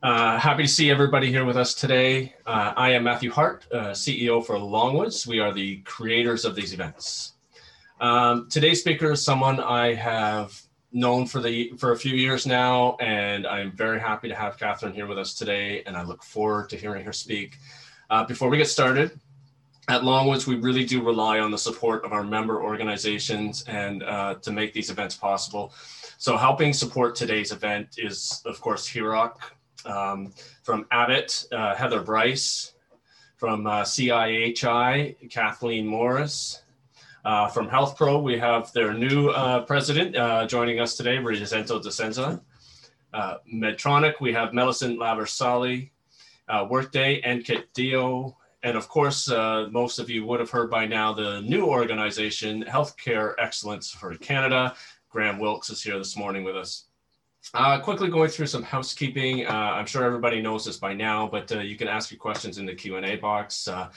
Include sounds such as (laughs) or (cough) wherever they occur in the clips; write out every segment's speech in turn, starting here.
Uh, happy to see everybody here with us today. Uh, I am Matthew Hart, uh, CEO for Longwoods. We are the creators of these events. Um, today's speaker is someone I have known for the for a few years now, and I'm very happy to have Catherine here with us today, and I look forward to hearing her speak. Uh, before we get started, at Longwoods, we really do rely on the support of our member organizations and uh, to make these events possible. So helping support today's event is, of course, HIROC, um, from Abbott, uh, Heather Bryce, from uh, CIHI, Kathleen Morris. Uh, from Health Pro, we have their new uh, president uh, joining us today, Rizento DeSenza. Uh, Medtronic, we have Millicent Laversali, Workday, Enkit Dio, and of course, most of you would have heard by now the new organization, Healthcare Excellence for Canada. Graham Wilkes is here this morning with us. Uh, quickly going through some housekeeping. Uh, I'm sure everybody knows this by now, but uh, you can ask your questions in the Q&A box uh,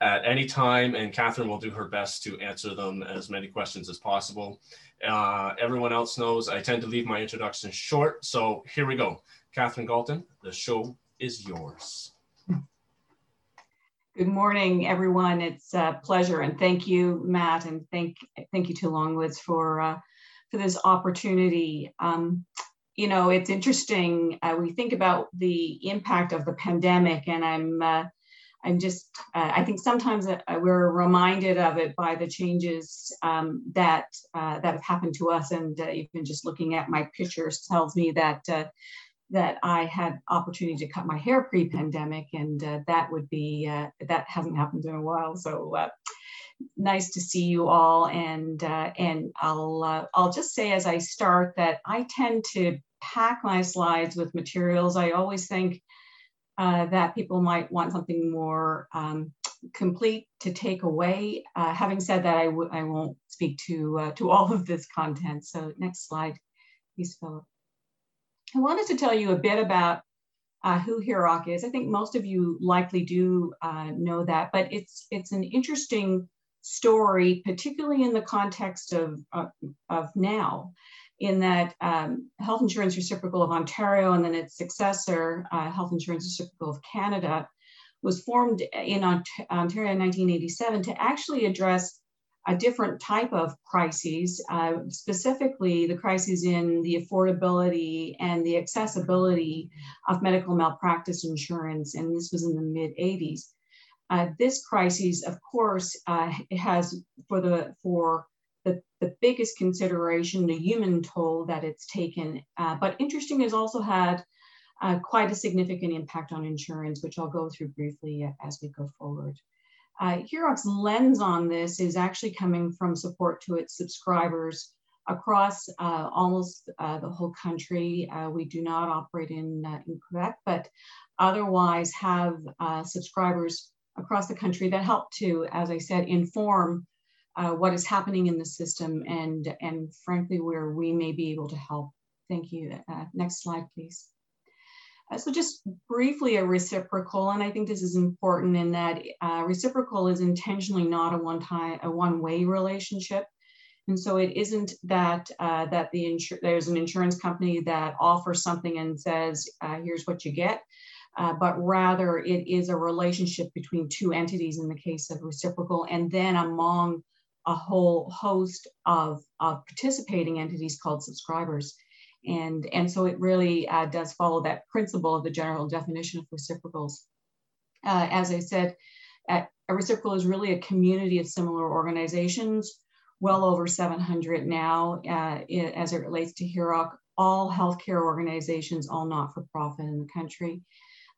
at any time, and Catherine will do her best to answer them as many questions as possible. Uh, everyone else knows I tend to leave my introduction short, so here we go. Catherine Gaulton, the show is yours. Good morning, everyone. It's a pleasure, and thank you, Matt, and thank thank you to Longwoods for uh, this opportunity. Um, you know, it's interesting. Uh, we think about the impact of the pandemic, and I'm, uh, I'm just, uh, I think sometimes uh, we're reminded of it by the changes um, that uh, that have happened to us. And uh, even just looking at my pictures tells me that that I had opportunity to cut my hair pre-pandemic, and that would be that hasn't happened in a while. So nice to see you all. And uh, and I'll uh, I'll just say as I start that I tend to pack my slides with materials. I always think uh, that people might want something more um, complete to take away. Uh, having said that, I won't speak to uh, to all of this content. So next slide, please, Philip. I wanted to tell you a bit about uh, who HIROC is. I think most of you likely do uh, know that, but it's it's an interesting story, particularly in the context of, of, of now, in that um, Health Insurance Reciprocal of Ontario and then its successor, uh, Health Insurance Reciprocal of Canada, was formed in Ont Ontario in 1987 to actually address a different type of crises, uh, specifically the crises in the affordability and the accessibility of medical malpractice insurance. And this was in the mid 80s. Uh, this crisis, of course, uh, has for the for the, the biggest consideration the human toll that it's taken. Uh, but interesting has also had uh, quite a significant impact on insurance, which I'll go through briefly as we go forward. Uh, lens on this is actually coming from support to its subscribers across uh, almost uh, the whole country. Uh, we do not operate in, uh, in Quebec, but otherwise have uh, subscribers across the country that help to, as I said, inform uh, what is happening in the system and, and frankly, where we may be able to help. Thank you. Uh, next slide, please. Uh, so just briefly a reciprocal, and I think this is important in that uh, reciprocal is intentionally not a one-time, a one-way relationship. And so it isn't that uh, that the there's an insurance company that offers something and says, uh, here's what you get uh, but rather it is a relationship between two entities in the case of reciprocal, and then among a whole host of, of participating entities called subscribers. And, and so it really uh, does follow that principle of the general definition of reciprocals. Uh, as I said, a reciprocal is really a community of similar organizations, well over 700 now uh, as it relates to HIROC, all healthcare organizations, all not-for-profit in the country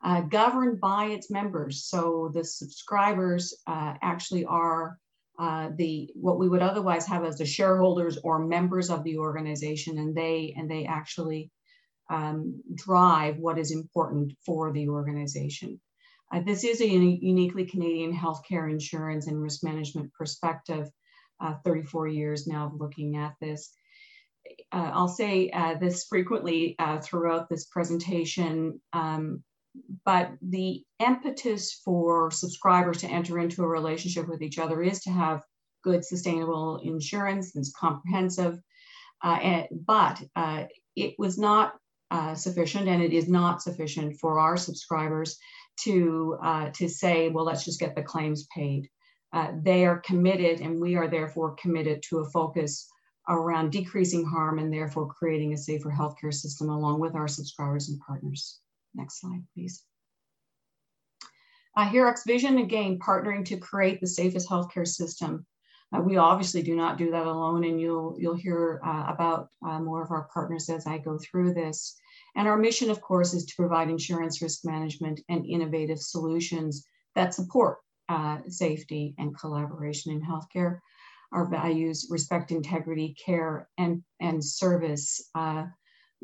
uh, governed by its members. So the subscribers uh, actually are uh, the what we would otherwise have as the shareholders or members of the organization, and they and they actually um, drive what is important for the organization. Uh, this is a uniquely Canadian healthcare insurance and risk management perspective. Uh, 34 years now of looking at this. Uh, I'll say uh, this frequently uh, throughout this presentation. Um, but the impetus for subscribers to enter into a relationship with each other is to have good sustainable insurance that's comprehensive uh, and, but uh, it was not uh, sufficient, and it is not sufficient for our subscribers to uh, to say, well, let's just get the claims paid. Uh, they are committed, and we are therefore committed to a focus around decreasing harm and therefore creating a safer healthcare system along with our subscribers and partners. Next slide, please. Uh, HIROC's vision, again, partnering to create the safest healthcare system. Uh, we obviously do not do that alone, and you'll, you'll hear uh, about uh, more of our partners as I go through this. And our mission, of course, is to provide insurance risk management and innovative solutions that support uh, safety and collaboration in healthcare. Our values, respect, integrity, care, and, and service uh,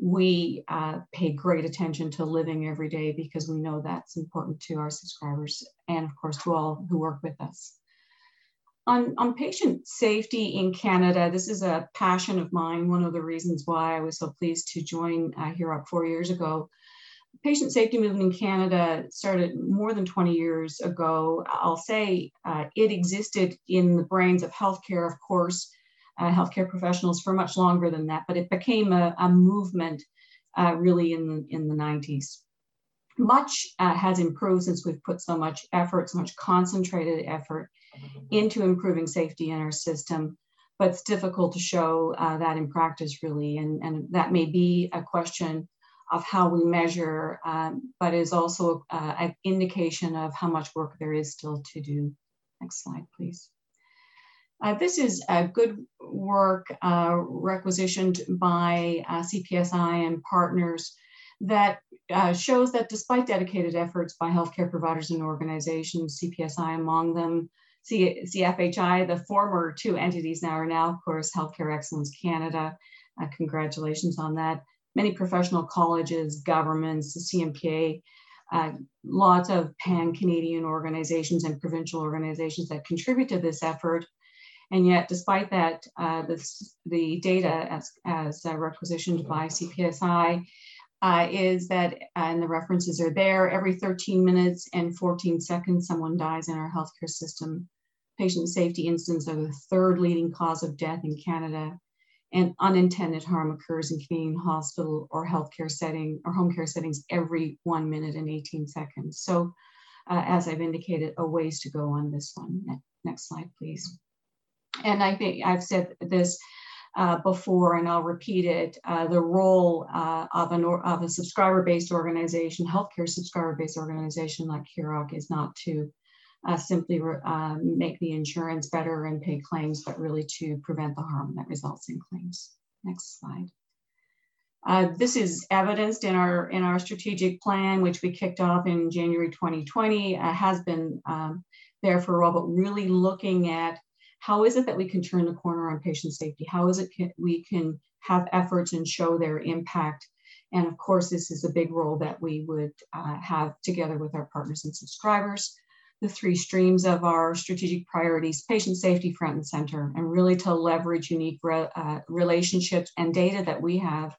we uh, pay great attention to living every day because we know that's important to our subscribers and of course to all who work with us. On, on patient safety in Canada, this is a passion of mine. One of the reasons why I was so pleased to join uh, HIROC four years ago. Patient safety movement in Canada started more than 20 years ago. I'll say uh, it existed in the brains of healthcare, of course, uh, healthcare professionals for much longer than that, but it became a, a movement uh, really in the, in the 90s. Much uh, has improved since we've put so much effort, so much concentrated effort into improving safety in our system, but it's difficult to show uh, that in practice really, and, and that may be a question of how we measure, um, but is also uh, an indication of how much work there is still to do. Next slide, please. Uh, this is a good work uh, requisitioned by uh, CPSI and partners that uh, shows that despite dedicated efforts by healthcare providers and organizations, CPSI among them, C CFHI, the former two entities now are now, of course, Healthcare Excellence Canada. Uh, congratulations on that. Many professional colleges, governments, the CMPA, uh, lots of pan-Canadian organizations and provincial organizations that contribute to this effort. And yet, despite that, uh, this, the data as, as uh, requisitioned by CPSI uh, is that, and the references are there, every 13 minutes and 14 seconds, someone dies in our healthcare system. Patient safety incidents are the third leading cause of death in Canada, and unintended harm occurs in Canadian hospital or healthcare setting or home care settings every one minute and 18 seconds. So, uh, as I've indicated, a ways to go on this one. Next slide, please and I think I've said this uh, before, and I'll repeat it, uh, the role uh, of, an of a subscriber-based organization, healthcare subscriber-based organization like HIROC is not to uh, simply uh, make the insurance better and pay claims, but really to prevent the harm that results in claims. Next slide. Uh, this is evidenced in our in our strategic plan, which we kicked off in January 2020, has been um, there for a while, but really looking at how is it that we can turn the corner on patient safety? How is it can, we can have efforts and show their impact? And of course, this is a big role that we would uh, have together with our partners and subscribers. The three streams of our strategic priorities, patient safety front and center, and really to leverage unique re, uh, relationships and data that we have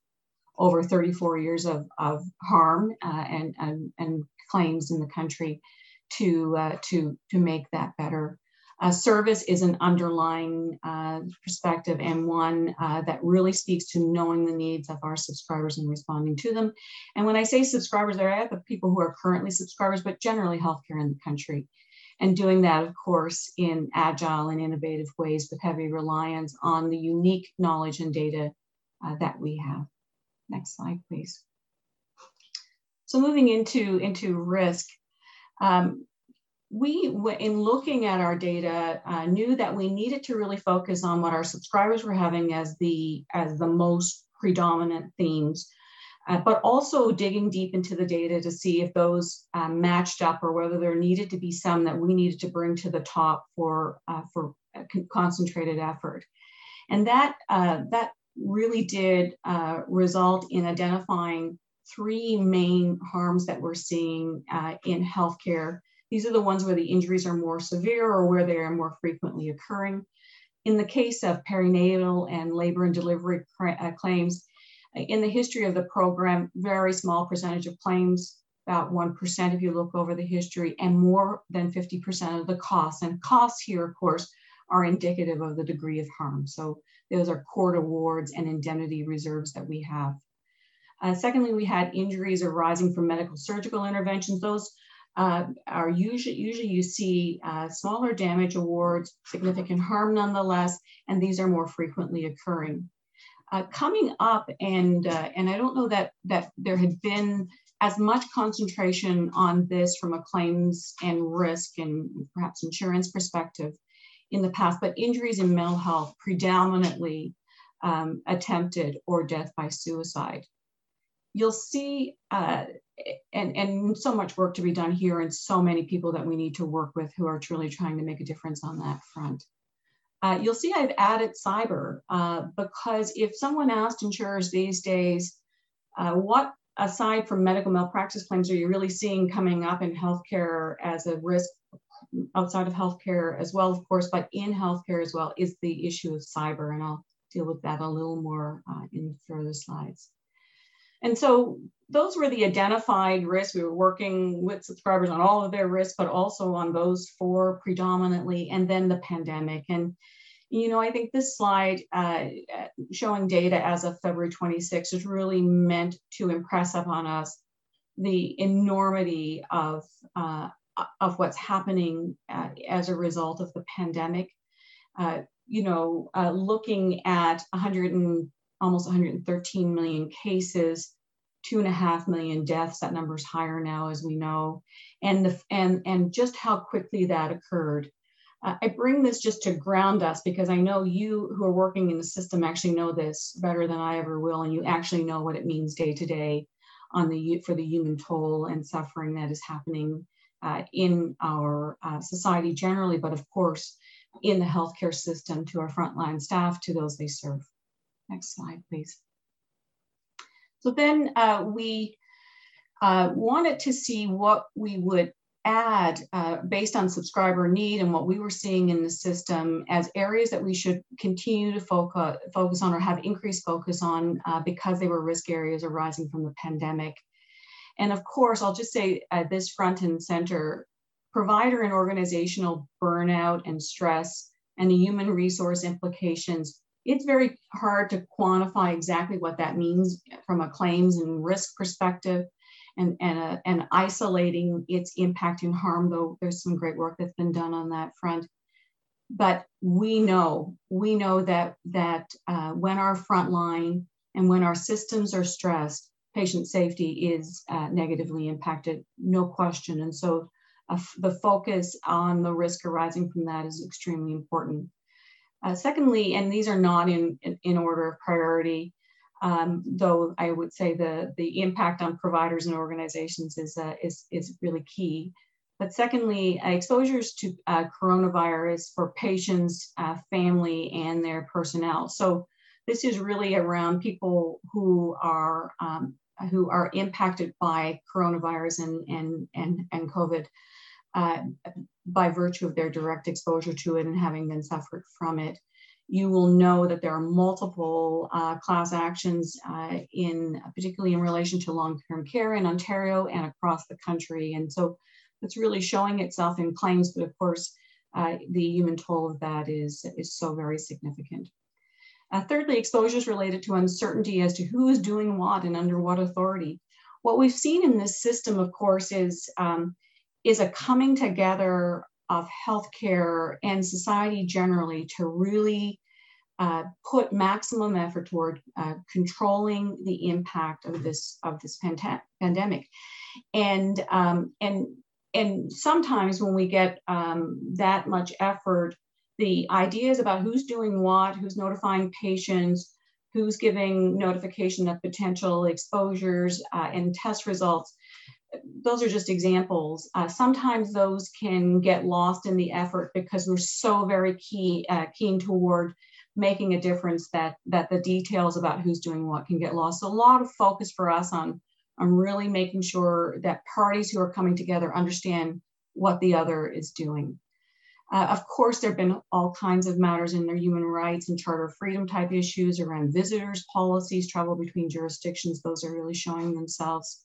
over 34 years of, of harm uh, and, and, and claims in the country to, uh, to, to make that better. Uh, service is an underlying uh, perspective and one uh, that really speaks to knowing the needs of our subscribers and responding to them. And when I say subscribers, there are the people who are currently subscribers, but generally healthcare in the country. And doing that, of course, in agile and innovative ways with heavy reliance on the unique knowledge and data uh, that we have. Next slide, please. So moving into, into risk, um, we, in looking at our data, uh, knew that we needed to really focus on what our subscribers were having as the as the most predominant themes, uh, but also digging deep into the data to see if those um, matched up or whether there needed to be some that we needed to bring to the top for uh, for concentrated effort, and that uh, that really did uh, result in identifying three main harms that we're seeing uh, in healthcare these are the ones where the injuries are more severe or where they are more frequently occurring. In the case of perinatal and labor and delivery uh, claims, uh, in the history of the program, very small percentage of claims, about 1% if you look over the history, and more than 50% of the costs. And costs here, of course, are indicative of the degree of harm. So those are court awards and indemnity reserves that we have. Uh, secondly, we had injuries arising from medical surgical interventions. Those uh, are usually, usually you see uh, smaller damage awards, significant harm nonetheless, and these are more frequently occurring. Uh, coming up, and, uh, and I don't know that, that there had been as much concentration on this from a claims and risk and perhaps insurance perspective in the past, but injuries in mental health predominantly um, attempted or death by suicide. You'll see, uh, and, and so much work to be done here, and so many people that we need to work with who are truly trying to make a difference on that front. Uh, you'll see I've added cyber uh, because if someone asked insurers these days, uh, what aside from medical malpractice claims are you really seeing coming up in healthcare as a risk outside of healthcare as well, of course, but in healthcare as well is the issue of cyber. And I'll deal with that a little more uh, in further slides. And so those were the identified risks. We were working with subscribers on all of their risks, but also on those four predominantly, and then the pandemic. And, you know, I think this slide uh, showing data as of February 26 is really meant to impress upon us the enormity of, uh, of what's happening uh, as a result of the pandemic. Uh, you know, uh, looking at 100 and almost 113 million cases, two and a half million deaths. That number's higher now, as we know, and the and and just how quickly that occurred. Uh, I bring this just to ground us because I know you who are working in the system actually know this better than I ever will, and you actually know what it means day to day on the for the human toll and suffering that is happening uh, in our uh, society generally, but of course in the healthcare system to our frontline staff, to those they serve. Next slide, please. So then uh, we uh, wanted to see what we would add uh, based on subscriber need and what we were seeing in the system as areas that we should continue to focus, focus on or have increased focus on uh, because they were risk areas arising from the pandemic. And of course, I'll just say at this front and center, provider and organizational burnout and stress and the human resource implications, it's very hard to quantify exactly what that means from a claims and risk perspective and, and, uh, and isolating its impact and harm, though there's some great work that's been done on that front. But we know, we know that, that uh, when our frontline and when our systems are stressed, patient safety is uh, negatively impacted, no question. And so uh, the focus on the risk arising from that is extremely important. Uh, secondly, and these are not in, in, in order of priority, um, though I would say the, the impact on providers and organizations is, uh, is, is really key. But secondly, uh, exposures to uh, coronavirus for patients, uh, family, and their personnel. So this is really around people who are um, who are impacted by coronavirus and and and, and COVID uh, by virtue of their direct exposure to it and having been suffered from it. You will know that there are multiple uh, class actions uh, in particularly in relation to long-term care in Ontario and across the country. And so it's really showing itself in claims, but of course, uh, the human toll of that is, is so very significant. Uh, thirdly, exposures related to uncertainty as to who is doing what and under what authority. What we've seen in this system, of course, is um, is a coming together of healthcare and society generally to really uh, put maximum effort toward uh, controlling the impact of this of this pandemic, and um, and and sometimes when we get um, that much effort, the ideas about who's doing what, who's notifying patients, who's giving notification of potential exposures uh, and test results those are just examples. Uh, sometimes those can get lost in the effort because we're so very key, uh, keen toward making a difference that, that the details about who's doing what can get lost. So a lot of focus for us on, on really making sure that parties who are coming together understand what the other is doing. Uh, of course, there have been all kinds of matters in their human rights and charter freedom type issues around visitors, policies, travel between jurisdictions. Those are really showing themselves.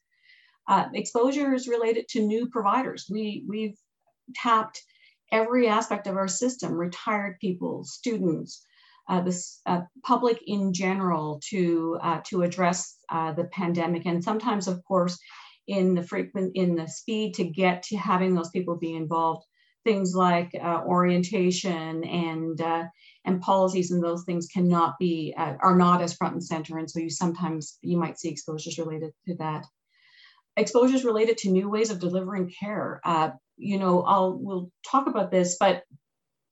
Uh, exposure is related to new providers. We, we've tapped every aspect of our system, retired people, students, uh, the uh, public in general to uh, to address uh, the pandemic, and sometimes, of course, in the frequent in the speed to get to having those people be involved, things like uh, orientation and and policies and those things cannot be are not as front and center, and so you sometimes you might see exposures related to that. Exposures related to new ways of delivering care. you know, I'll we'll talk about this, but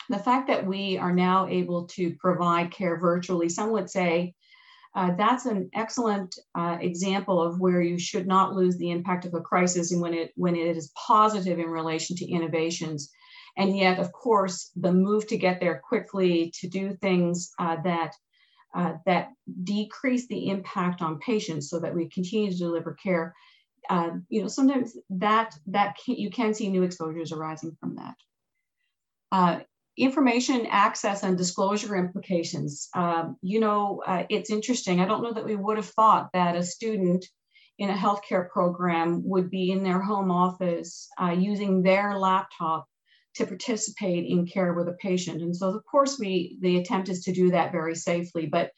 the fact that we are now able to provide care virtually, some would say uh, that's an excellent uh, example of where you should not lose the impact of a crisis and when it when it is positive in relation to innovations. And yet, of course, the move to get there quickly to do things uh, that uh, that decrease the impact on patients so that we continue to deliver care. Uh, you know, sometimes that that can, you can see new exposures arising from that. Uh, information access and disclosure implications. Um, you know, uh, it's interesting. I don't know that we would have thought that a student in a healthcare program would be in their home office uh, using their laptop to participate in care with a patient. And so, of course, we the attempt is to do that very safely, but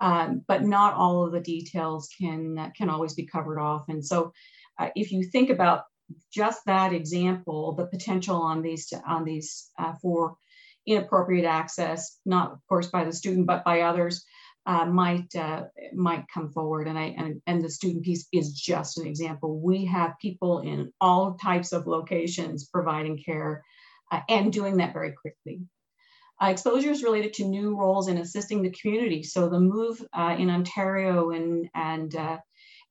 um, but not all of the details can can always be covered off. And so, uh, if you think about just that example, the potential on these on these uh, for inappropriate access, not of course by the student, but by others, uh, might uh, might come forward. And I and, and the student piece is just an example. We have people in all types of locations providing care uh, and doing that very quickly. Uh, exposure is related to new roles in assisting the community. So the move uh, in Ontario and and uh,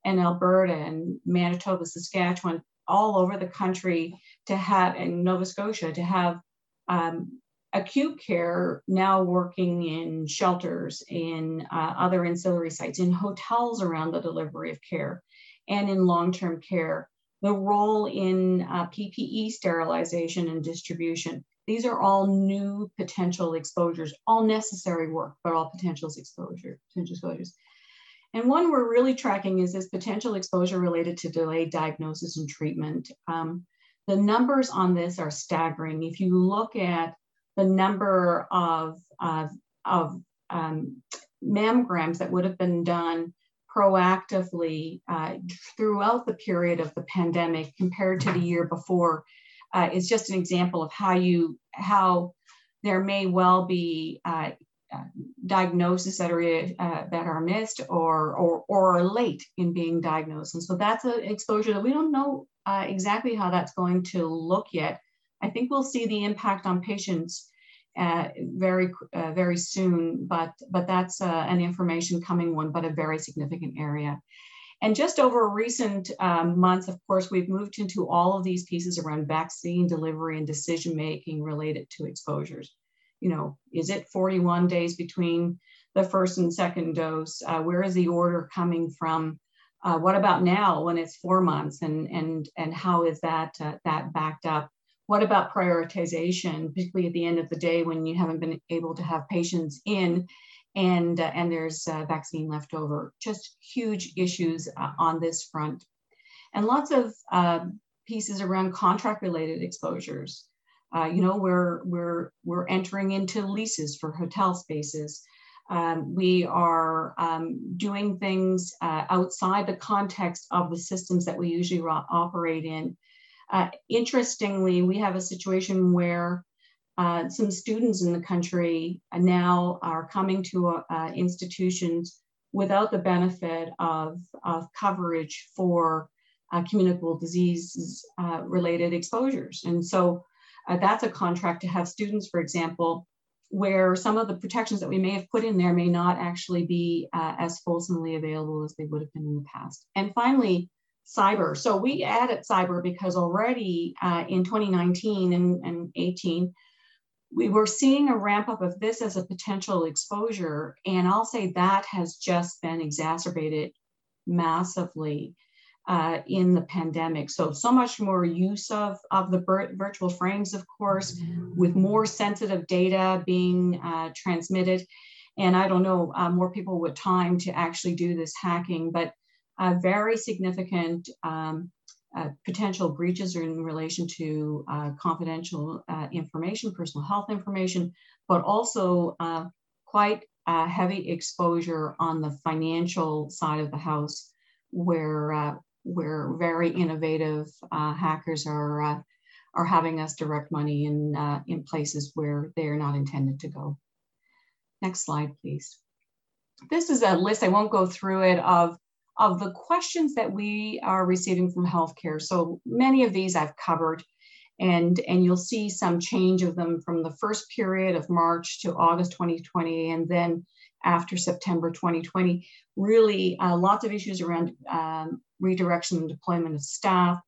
and Alberta and Manitoba, Saskatchewan, all over the country to have, in Nova Scotia to have um, acute care now working in shelters, in uh, other ancillary sites, in hotels around the delivery of care, and in long term care. The role in uh, PPE sterilization and distribution. These are all new potential exposures, all necessary work, but all potential exposure, potential exposures. And one we're really tracking is this potential exposure related to delayed diagnosis and treatment. Um, the numbers on this are staggering. If you look at the number of, of, of um, mammograms that would have been done proactively uh, throughout the period of the pandemic compared to the year before uh, is just an example of how you how there may well be uh, uh diagnoses that are uh, that are missed or, or or are late in being diagnosed, and so that's an exposure that we don't know uh, exactly how that's going to look yet. I think we'll see the impact on patients uh, very, very soon, but, but that's an information coming one, but a very significant area. And just over recent um, months, of course, we've moved into all of these pieces around vaccine delivery and decision making related to exposures. You know, is it 41 days between the first and second dose? Uh, where is the order coming from? Uh, what about now when it's four months, and and and how is that uh, that backed up? What about prioritization, particularly at the end of the day when you haven't been able to have patients in and, uh, and there's uh, vaccine left over? Just huge issues uh, on this front. And lots of um, pieces around contract related exposures. Uh, you know, we're, we're, we're entering into leases for hotel spaces. Um, we are um, doing things uh, outside the context of the systems that we usually operate in uh, interestingly, we have a situation where uh, some students in the country now are coming to uh, uh institutions without the benefit of, of coverage for uh, communicable diseases uh, related exposures. And so that's a contract to have students, for example, where some of the protections that we may have put in there may not actually be as fulsomely available as they would have been in the past. And finally, cyber. So we added cyber because already uh, in 2019 and, and 18, we were seeing a ramp up of this as a potential exposure. And I'll say that has just been exacerbated massively uh, in the pandemic. So, so much more use of, of the virtual frames, of course, with more sensitive data being uh, transmitted. And I don't know, uh, more people with time to actually do this hacking, but a very significant um, uh, potential breaches are in relation to uh, confidential uh, information, personal health information, but also uh, quite uh, heavy exposure on the financial side of the house, where where very innovative hackers are are having us direct money in in places where they are not intended to go. Next slide, please. This is a list. I won't go through it of of the questions that we are receiving from healthcare. So many of these I've covered and, and you'll see some change of them from the first period of March to August 2020 and then after September 2020. Really uh, lots of issues around um, redirection and deployment of staff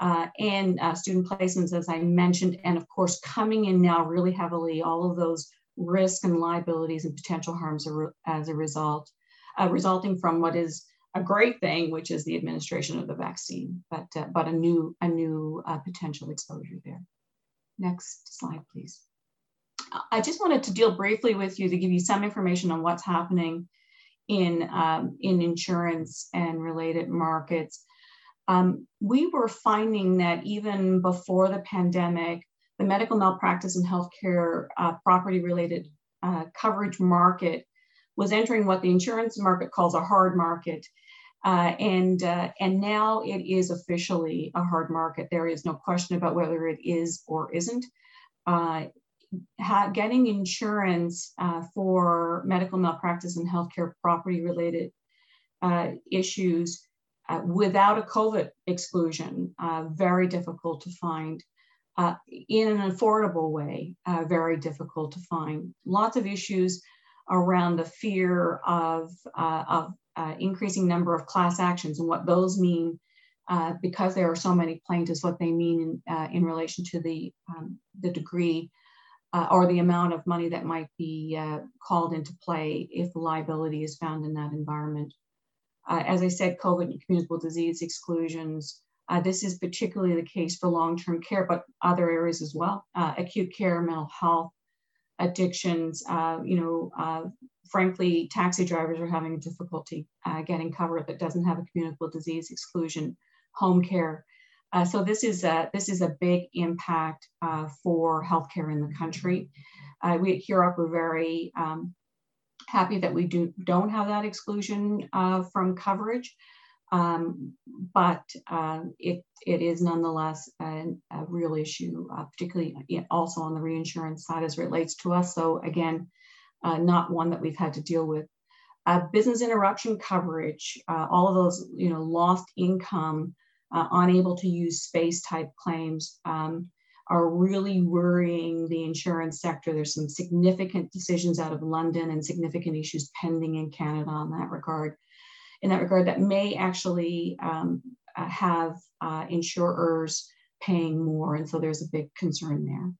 uh, and uh, student placements, as I mentioned, and of course coming in now really heavily, all of those risk and liabilities and potential harms as a result, uh, resulting from what is a great thing, which is the administration of the vaccine, but, uh, but a new, a new uh, potential exposure there. Next slide, please. I just wanted to deal briefly with you to give you some information on what's happening in, um, in insurance and related markets. Um, we were finding that even before the pandemic, the medical malpractice and healthcare uh, property related uh, coverage market was entering what the insurance market calls a hard market. Uh, and uh, and now it is officially a hard market. There is no question about whether it is or isn't. Uh, getting insurance uh, for medical malpractice and healthcare property related uh, issues uh, without a COVID exclusion, very difficult to find. in an affordable way, very difficult to find. Lots of issues around the fear of, uh, of uh, increasing number of class actions and what those mean uh, because there are so many plaintiffs, what they mean in, uh, in relation to the, um, the degree uh, or the amount of money that might be uh, called into play if liability is found in that environment. as I said, COVID and communicable disease exclusions, this is particularly the case for long-term care, but other areas as well, acute care, mental health, addictions. Uh, you know, uh, frankly, taxi drivers are having difficulty uh, getting cover that doesn't have a communicable disease exclusion, home care. Uh, so this is a, this is a big impact uh, for healthcare in the country. Uh, we at HIROC are very um, happy that we do, don't have that exclusion from coverage. Um, but uh, it, it is nonetheless a, a real issue, uh, particularly also on the reinsurance side as it relates to us. So again, uh, not one that we've had to deal with. Uh, business interruption coverage, uh, all of those, you know, lost income, uh, unable to use space type claims um, are really worrying the insurance sector. There's some significant decisions out of London and significant issues pending in Canada on that regard in that regard that may actually um, uh, have uh, insurers paying more. And so there's a big concern there.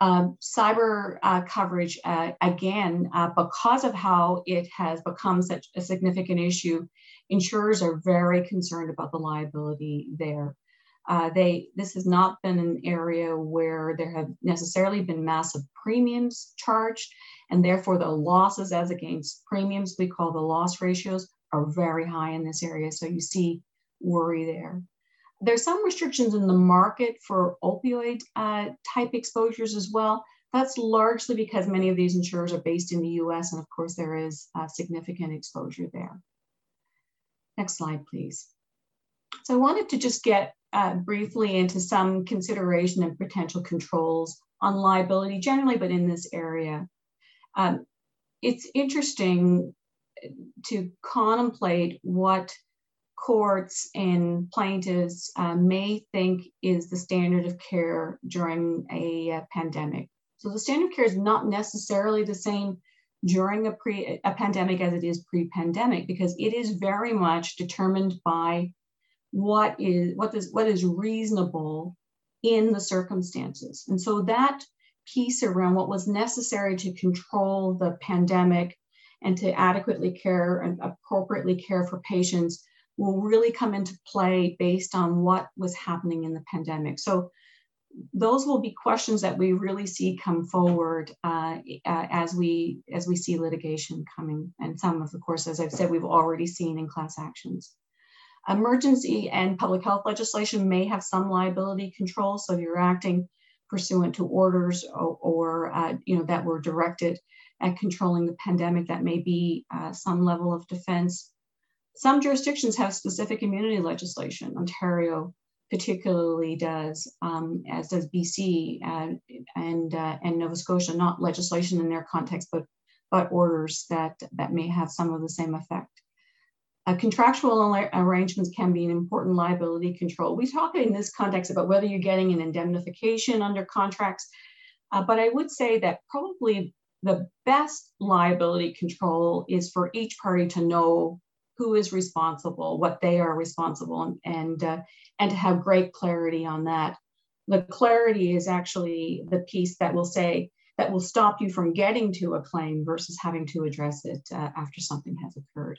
Um, cyber uh, coverage, uh, again, uh, because of how it has become such a significant issue, insurers are very concerned about the liability there. Uh, they this has not been an area where there have necessarily been massive premiums charged, and therefore the losses as against premiums we call the loss ratios are very high in this area. So you see worry there. There's some restrictions in the market for opioid uh, type exposures as well. That's largely because many of these insurers are based in the US, and of course, there is significant exposure there. Next slide, please. So I wanted to just get uh, briefly into some consideration and potential controls on liability generally, but in this area. Um, it's interesting to contemplate what courts and plaintiffs uh, may think is the standard of care during a, pandemic. So the standard of care is not necessarily the same during a pre a pandemic as it is pre-pandemic because it is very much determined by what is what is what is reasonable in the circumstances. And so that piece around what was necessary to control the pandemic and to adequately care and appropriately care for patients will really come into play based on what was happening in the pandemic. So those will be questions that we really see come forward uh, uh, as we as we see litigation coming, and some of, of course, as I've said, we've already seen in class actions. Emergency and public health legislation may have some liability control. So if you're acting pursuant to orders or, or uh, you know that were directed at controlling the pandemic. That may be uh, some level of defense. Some jurisdictions have specific immunity legislation. Ontario particularly does, um, as does BC and and, uh, and Nova Scotia. Not legislation in their context, but but orders that that may have some of the same effect. Uh, contractual arrangements can be an important liability control. We talk in this context about whether you're getting an indemnification under contracts, uh, but I would say that probably the best liability control is for each party to know who is responsible, what they are responsible, and and, uh, and to have great clarity on that. The clarity is actually the piece that will say that will stop you from getting to a claim versus having to address it uh, after something has occurred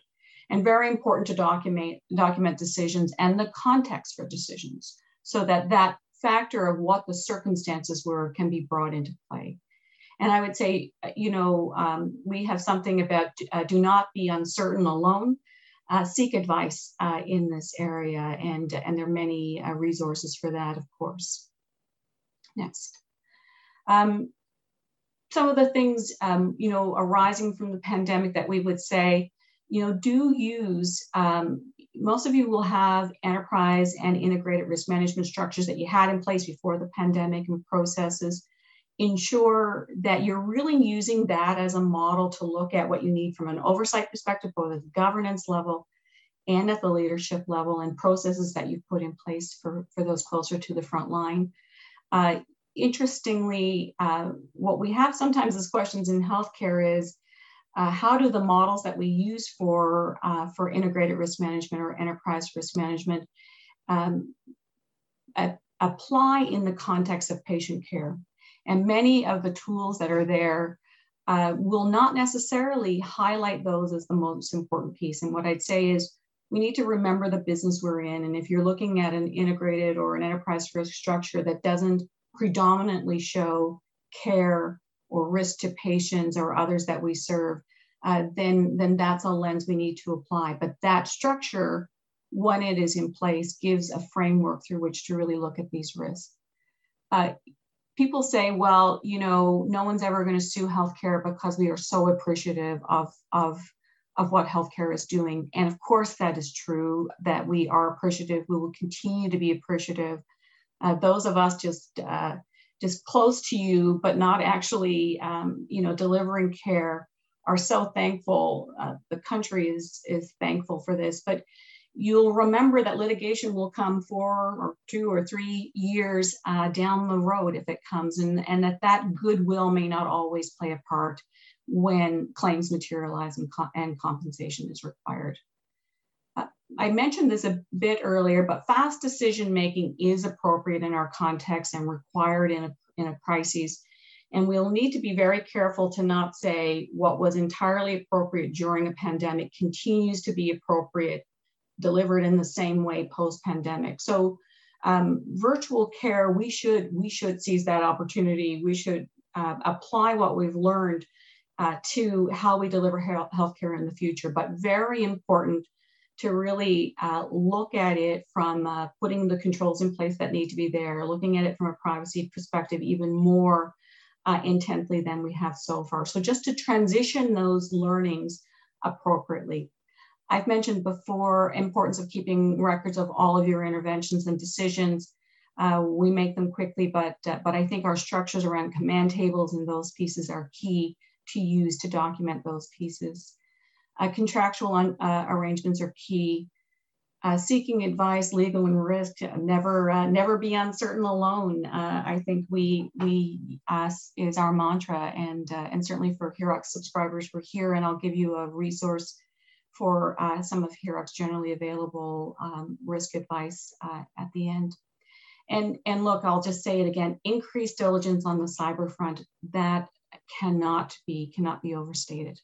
and very important to document, document decisions and the context for decisions so that that factor of what the circumstances were can be brought into play. And I would say, you know, um, we have something about uh, do not be uncertain alone. Uh, seek advice uh, in this area, and, and there are many uh, resources for that, of course. Next. Um, some of the things, um, you know, arising from the pandemic that we would say you know, do use, um, most of you will have enterprise and integrated risk management structures that you had in place before the pandemic and processes. Ensure that you're really using that as a model to look at what you need from an oversight perspective, both at the governance level and at the leadership level, and processes that you've put in place for, for those closer to the front line. Uh, interestingly, uh, what we have sometimes as questions in healthcare is uh, how do the models that we use for, uh, for integrated risk management or enterprise risk management um, apply in the context of patient care? And many of the tools that are there uh, will not necessarily highlight those as the most important piece. And what I'd say is we need to remember the business we're in. And if you're looking at an integrated or an enterprise risk structure that doesn't predominantly show care or risk to patients or others that we serve, uh, then, then that's a lens we need to apply. But that structure, when it is in place, gives a framework through which to really look at these risks. Uh, people say, well, you know, no one's ever going to sue healthcare because we are so appreciative of, of, of what healthcare is doing. And of course, that is true that we are appreciative. We will continue to be appreciative. Uh, those of us just uh, just close to you, but not actually, um, you know, delivering care, are so thankful. Uh, the country is is thankful for this, but you'll remember that litigation will come four or two or three years uh, down the road if it comes, and and that that goodwill may not always play a part when claims materialize and, co- and compensation is required. Uh, I mentioned this a bit earlier, but fast decision making is appropriate in our context and required in a, in a crisis. And we'll need to be very careful to not say what was entirely appropriate during a pandemic continues to be appropriate, delivered in the same way post pandemic. So, um, virtual care, we should we should seize that opportunity. We should uh, apply what we've learned uh, to how we deliver health healthcare in the future. But very important to really uh, look at it from uh, putting the controls in place that need to be there, looking at it from a privacy perspective even more uh, intently than we have so far. So just to transition those learnings appropriately. I've mentioned before importance of keeping records of all of your interventions and decisions. Uh, we make them quickly, but uh, but I think our structures around command tables and those pieces are key to use to document those pieces. Uh, contractual un, uh, arrangements are key uh, seeking advice, legal and risk, never uh, never be uncertain alone. I think we we us is our mantra, and and certainly for HIROC's subscribers, we're here, and I'll give you a resource for uh, some of HIROC's generally available um, risk advice uh, at the end. And and look, I'll just say it again: increased diligence on the cyber front that cannot be cannot be overstated.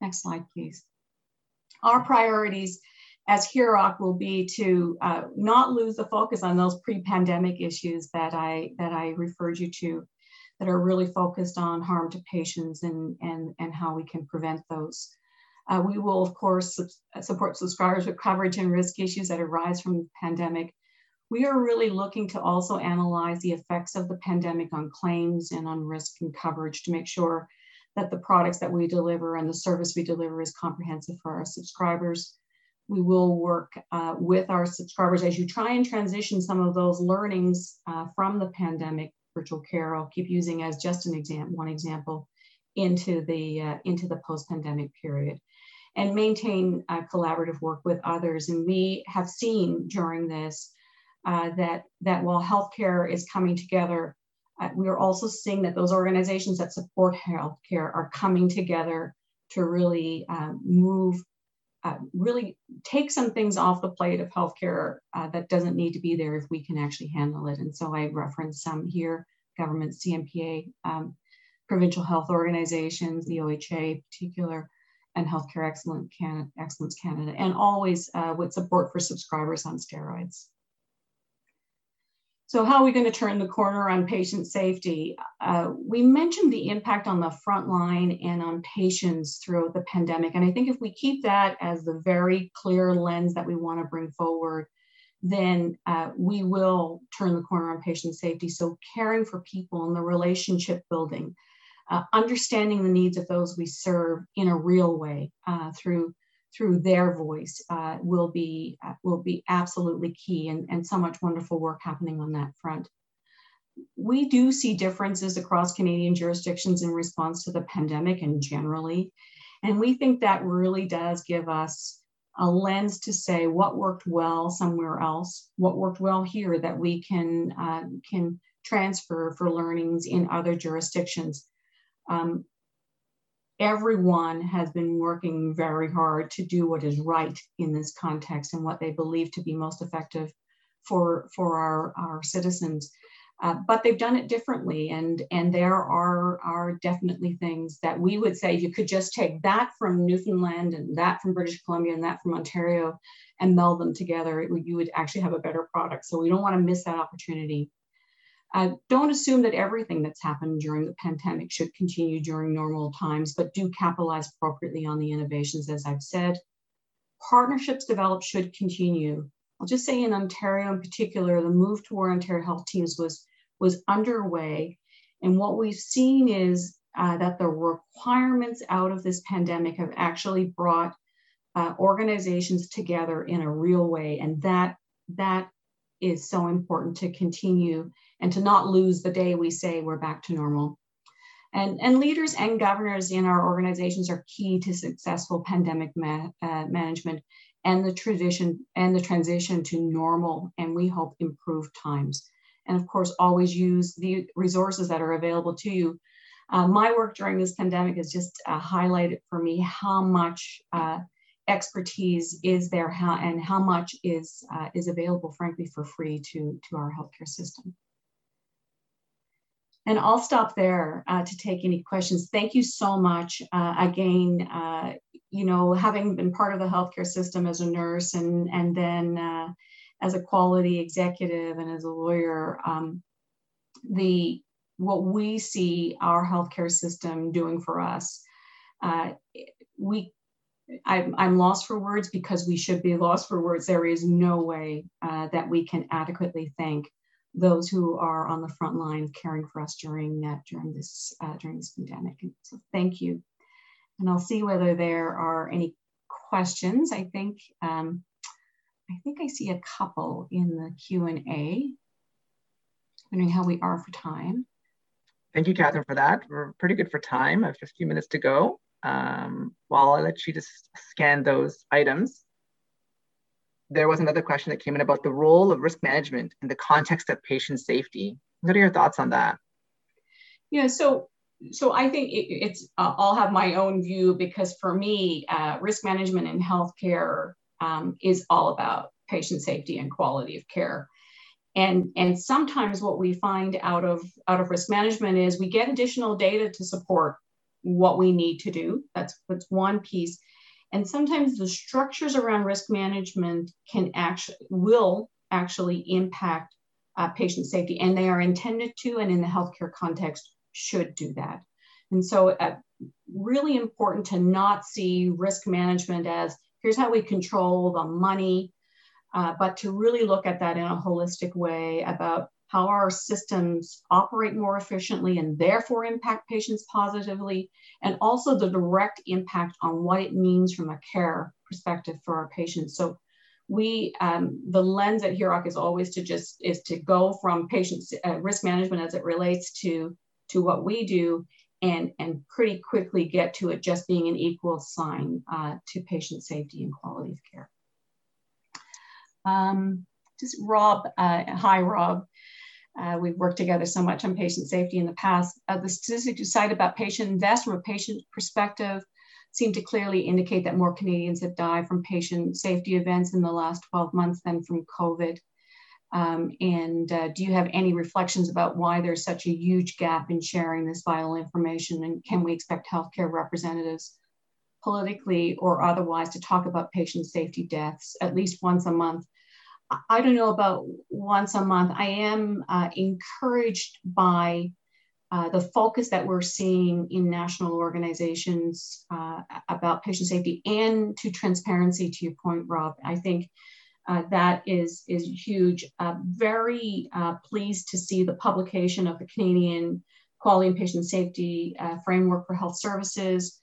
Next slide, please. Our priorities as HIROC will be to uh, not lose the focus on those pre-pandemic issues that I that I referred you to, that are really focused on harm to patients and and and how we can prevent those. Uh, we will of course support subscribers with coverage and risk issues that arise from the pandemic. We are really looking to also analyze the effects of the pandemic on claims and on risk and coverage to make sure that the products that we deliver and the service we deliver is comprehensive for our subscribers. We will work uh, with our subscribers as you try and transition some of those learnings uh, from the pandemic virtual care. I'll keep using as just an example, one example, into the uh, into the post-pandemic period, and maintain collaborative work with others. And we have seen during this uh, that that while healthcare is coming together, uh, we are also seeing that those organizations that support healthcare are coming together to really um, move, uh, really take some things off the plate of healthcare uh, that doesn't need to be there if we can actually handle it. And so I reference some here, government, CMPA, um, provincial health organizations, the OHA in particular, and Healthcare Excellence Canada, Excellence Canada, and always uh, with support for subscribers on steroids. So how are we going to turn the corner on patient safety? Uh, we mentioned the impact on the front line and on patients throughout the pandemic. And I think if we keep that as the very clear lens that we want to bring forward, then uh, we will turn the corner on patient safety. So caring for people and the relationship building, uh, understanding the needs of those we serve in a real way uh, through through their voice uh, will be uh, will be absolutely key and, and so much wonderful work happening on that front. We do see differences across Canadian jurisdictions in response to the pandemic and generally. And we think that really does give us a lens to say what worked well somewhere else, what worked well here that we can, uh, can transfer for learnings in other jurisdictions. Um, everyone has been working very hard to do what is right in this context and what they believe to be most effective for, for our, our citizens. Uh, but they've done it differently and and there are are definitely things that we would say you could just take that from newfoundland and that from british columbia and that from ontario and meld them together. You would actually have a better product. So we don't want to miss that opportunity uh, don't assume that everything that's happened during the pandemic should continue during normal times, but do capitalize appropriately on the innovations, as I've said. Partnerships developed should continue. I'll just say in Ontario in particular, the move toward Ontario Health Teams was, was underway. And what we've seen is uh, that the requirements out of this pandemic have actually brought uh, organizations together in a real way. And that, that is so important to continue and to not lose the day we say we're back to normal. And, and leaders and governors in our organizations are key to successful pandemic ma uh, management and the tradition and the transition to normal and we hope improved times. And of course, always use the resources that are available to you. Uh, my work during this pandemic has just uh, highlighted for me how much uh, expertise is there how, and how much is, uh, is available, frankly, for free to, to our healthcare system. And I'll stop there uh, to take any questions. Thank you so much. Uh, again, uh, you know, having been part of the healthcare system as a nurse and, and then uh, as a quality executive and as a lawyer, um, the what we see our healthcare system doing for us, uh, we I'm, I'm, lost for words because we should be lost for words. There is no way uh, that we can adequately thank those who are on the front line caring for us during during this uh, during this pandemic. And so thank you. And I'll see whether there are any questions. I think um, I think I see a couple in the Q and A. Wondering how we are for time. Thank you, Catherine, for that. We're pretty good for time. I have a few minutes to go. Um, while I let you just scan those items, there was another question that came in about the role of risk management in the context of patient safety. What are your thoughts on that? Yeah, so so I think it, it's uh, I'll have my own view because for me, uh, risk management in healthcare um, is all about patient safety and quality of care. And, and sometimes what we find out of out of risk management is we get additional data to support what we need to do. That's that's one piece. And sometimes the structures around risk management can actually will actually impact uh, patient safety, and they are intended to, and in the healthcare context, should do that. And so, uh, really important to not see risk management as here's how we control the money, uh, but to really look at that in a holistic way about how our systems operate more efficiently and therefore impact patients positively, and also the direct impact on what it means from a care perspective for our patients. So we, um, the lens at HIROC is always to just, is to go from patient uh, risk management as it relates to, to what we do and, and pretty quickly get to it just being an equal sign uh, to patient safety and quality of care. Um, just Rob, uh, hi Rob. Uh, we've worked together so much on patient safety in the past. Uh, the statistics you cite about patient deaths from a patient perspective seem to clearly indicate that more Canadians have died from patient safety events in the last 12 months than from COVID. Um, and uh, do you have any reflections about why there's such a huge gap in sharing this vital information? And can we expect healthcare representatives politically or otherwise to talk about patient safety deaths at least once a month I don't know about once a month. I am uh, encouraged by uh, the focus that we're seeing in national organizations uh, about patient safety and to transparency, to your point, Rob. I think uh, that is, is huge. Uh, very uh, pleased to see the publication of the Canadian Quality and Patient Safety Framework for Health Services,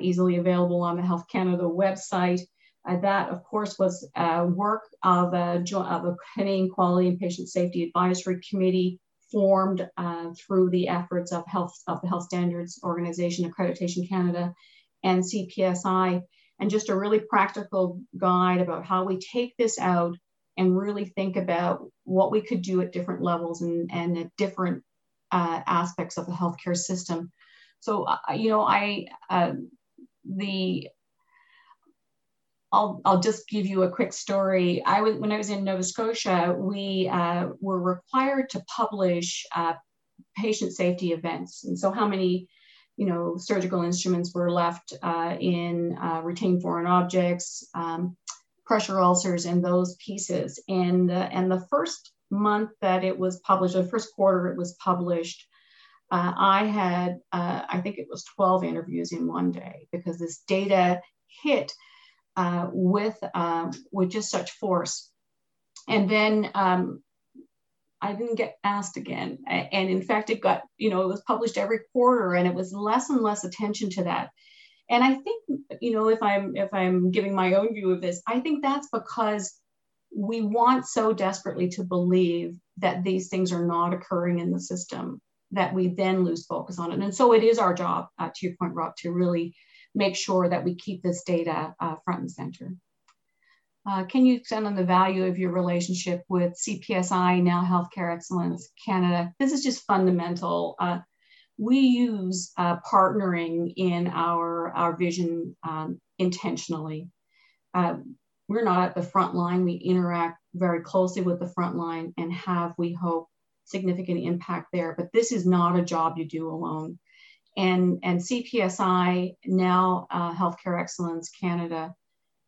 easily available on the Health Canada website. Uh, that, of course, was uh, work of a, of a Canadian Quality and Patient Safety Advisory Committee formed uh, through the efforts of health of the Health Standards Organization, Accreditation Canada, and CPSI, and just a really practical guide about how we take this out and really think about what we could do at different levels and, and at different uh, aspects of the healthcare system. So, uh, you know, I uh, the I'll, I'll just give you a quick story. I was, when I was in Nova Scotia, we uh, were required to publish uh, patient safety events. And so how many, you know, surgical instruments were left uh, in uh, retained foreign objects, um, pressure ulcers and those pieces. And, uh, and the first month that it was published, the first quarter it was published, uh, I had, I think it was 12 interviews in one day because this data hit uh, with uh, with just such force. And then um, I didn't get asked again. And in fact, it got, you know, it was published every quarter and it was less and less attention to that. And I think, you know, if I'm if I'm giving my own view of this, I think that's because we want so desperately to believe that these things are not occurring in the system that we then lose focus on it. And so it is our job, uh, to your point, Rob, to really make sure that we keep this data uh, front and center. Uh, can you extend on the value of your relationship with CPSI, now Healthcare Excellence Canada? This is just fundamental. Uh, we use uh, partnering in our, our vision um, intentionally. Uh, we're not at the front line. We interact very closely with the front line and have, we hope, significant impact there. But this is not a job you do alone and, and CPSI, now uh, Healthcare Excellence Canada,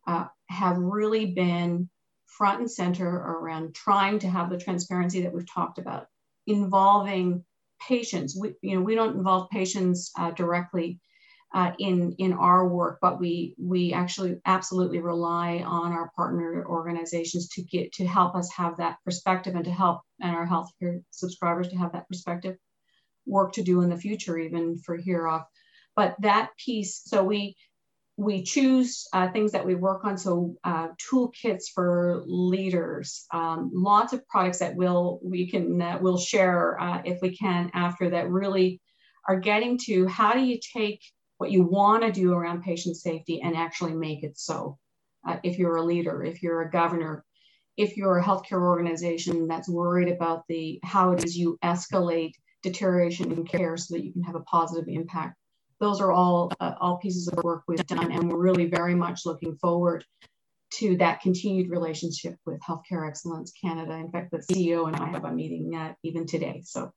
uh, have really been front and center around trying to have the transparency that we've talked about, involving patients. We, you know, we don't involve patients uh, directly uh, in in our work, but we we actually absolutely rely on our partner organizations to get to help us have that perspective and to help and our healthcare subscribers to have that perspective work to do in the future, even for HIROC. But that piece, so we we choose uh, things that we work on. So uh, toolkits for leaders, um, lots of products that will we can will share uh, if we can after that really are getting to how do you take what you want to do around patient safety and actually make it so. Uh, if you're a leader, if you're a governor, if you're a healthcare organization that's worried about the how it is you escalate deterioration in care so that you can have a positive impact. Those are all, uh, all pieces of work we've done, and we're really very much looking forward to that continued relationship with Healthcare Excellence Canada. In fact, the CEO and I have a meeting uh, even today. So,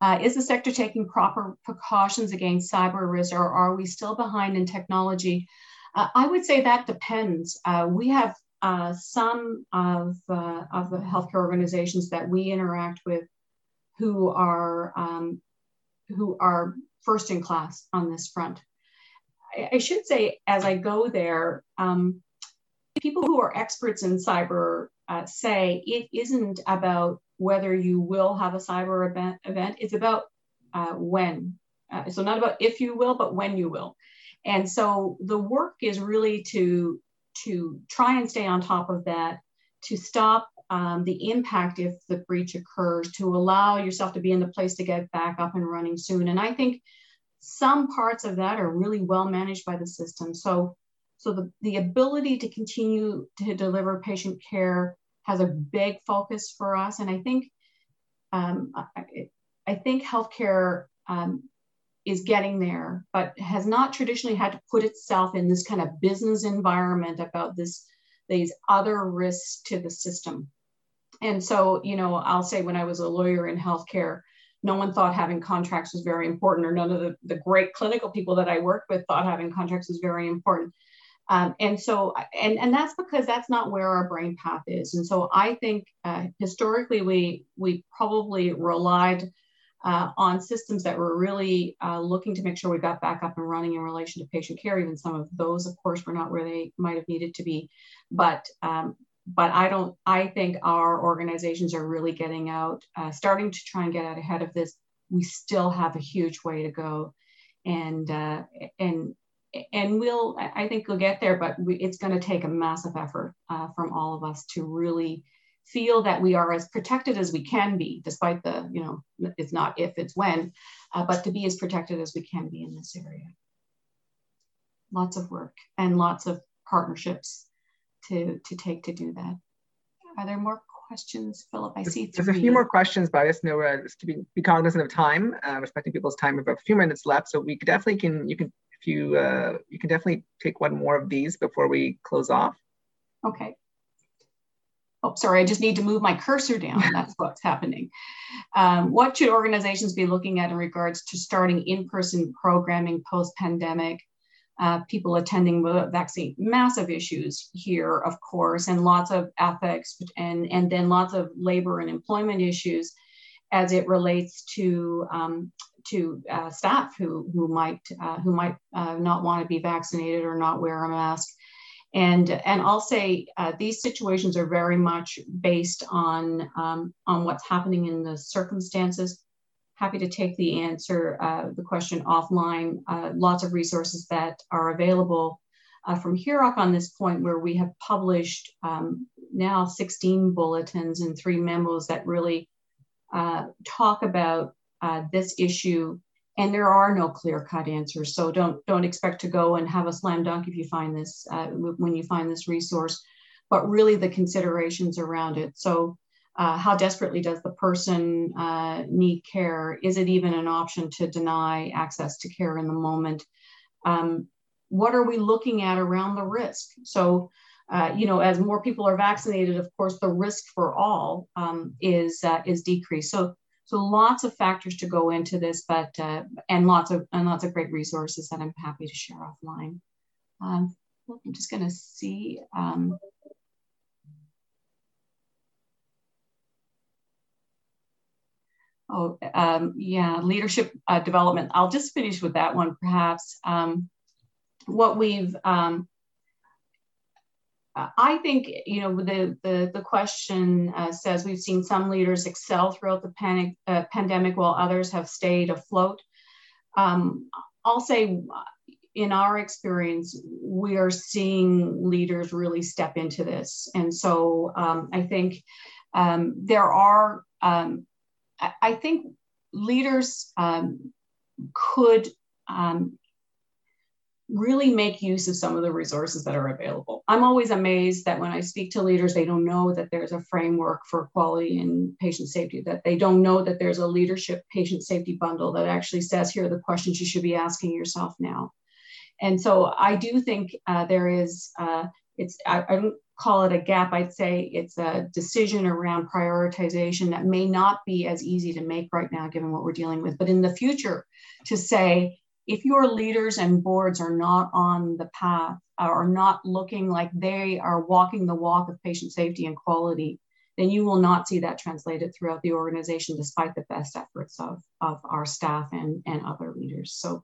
uh, is the sector taking proper precautions against cyber risk, or are we still behind in technology? Uh, I would say that depends. Uh, we have uh, some of, of the healthcare organizations that we interact with who are um, who are first in class on this front. I, I should say, as I go there, um, people who are experts in cyber uh, say it isn't about whether you will have a cyber event, event. it's about uh, when. Uh, so not about if you will, but when you will. And so the work is really to, to try and stay on top of that, to stop um, the impact if the breach occurs, to allow yourself to be in the place to get back up and running soon. And I think some parts of that are really well managed by the system. So, so the, the ability to continue to deliver patient care has a big focus for us. And I think, um, I, I, think healthcare um, is getting there, but has not traditionally had to put itself in this kind of business environment about this, these other risks to the system. And so, you know, I'll say when I was a lawyer in healthcare, no one thought having contracts was very important, or none of the, the great clinical people that I worked with thought having contracts was very important. Um, and so, and, and that's because that's not where our brain path is. And so I think uh, historically we, we probably relied uh, on systems that were really uh, looking to make sure we got back up and running in relation to patient care. Even some of those, of course, were not where they might have needed to be. But um, but I don't. I think our organizations are really getting out, uh, starting to try and get out ahead of this. We still have a huge way to go, and uh, and and we'll. I think we'll get there, but we, it's going to take a massive effort uh, from all of us to really feel that we are as protected as we can be, despite the, you know, it's not if, it's when, uh, but to be as protected as we can be in this area. Lots of work and lots of partnerships to, to take to do that. Are there more questions, Philip? I see There's a few more questions, but I just know uh, just to be, be cognizant of time, uh, respecting people's time. We have a few minutes left, so we definitely can, you can, if you, uh, you can definitely take one more of these before we close off. Okay oh, sorry, I just need to move my cursor down. (laughs) That's what's happening. Um, what should organizations be looking at in regards to starting in-person programming post-pandemic? Uh, people attending the vaccine, massive issues here, of course, and lots of ethics and, and then lots of labor and employment issues as it relates to um, to uh, staff who who might uh, who might uh, not want to be vaccinated or not wear a mask and, and I'll say uh, these situations are very much based on, um, on what's happening in the circumstances. Happy to take the answer, uh, the question offline. Uh, lots of resources that are available uh, from HIROC on this point where we have published um, now 16 bulletins and three memos that really uh, talk about uh, this issue and there are no clear cut answers. So don't don't expect to go and have a slam dunk if you find this uh, when you find this resource, but really the considerations around it. So uh, how desperately does the person uh, need care? Is it even an option to deny access to care in the moment? Um, what are we looking at around the risk? So, uh, you know, as more people are vaccinated, of course, the risk for all um, is uh, is decreased. So so lots of factors to go into this, but uh, and lots of and lots of great resources that I'm happy to share offline. Um, I'm just going to see. Oh, um, yeah, leadership uh, development. I'll just finish with that one, perhaps. Um, what we've um, I think, you know, the, the, the question uh, says we've seen some leaders excel throughout the panic, uh, pandemic while others have stayed afloat. Um, I'll say, in our experience, we are seeing leaders really step into this. And so um, I think um, there are, um, I, think leaders um, could um, really make use of some of the resources that are available. I'm always amazed that when I speak to leaders, they don't know that there's a framework for quality and patient safety, that they don't know that there's a leadership patient safety bundle that actually says, here are the questions you should be asking yourself now. And so I do think uh, there is, uh, it's, I, I don't call it a gap, I'd say it's a decision around prioritization that may not be as easy to make right now, given what we're dealing with. But in the future, to say, if your leaders and boards are not on the path, are not looking like they are walking the walk of patient safety and quality, then you will not see that translated throughout the organization despite the best efforts of, of our staff and, and other leaders. So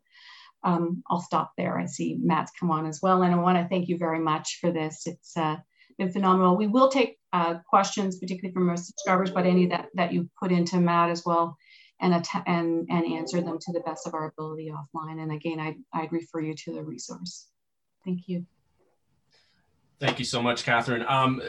um, I'll stop there. I see Matt's come on as well. And I want to thank you very much for this. It's uh, been phenomenal. We will take uh, questions, particularly from our subscribers, but any that, that you put into Matt as well and, and, and answer them to the best of our ability offline. And again, I, I'd refer you to the resource. Thank you. Thank you so much, Catherine. Um,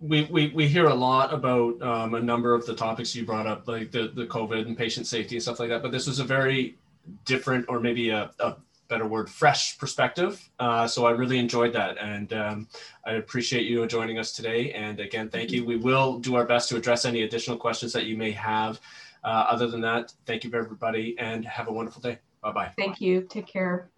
we, we, we hear a lot about um, a number of the topics you brought up, like the, the COVID and patient safety and stuff like that. But this was a very different, or maybe a, a better word, fresh perspective. Uh, so I really enjoyed that. And um, I appreciate you joining us today. And again, thank you. We will do our best to address any additional questions that you may have. Uh, other than that, thank you, everybody, and have a wonderful day. Bye bye. Thank you. Take care.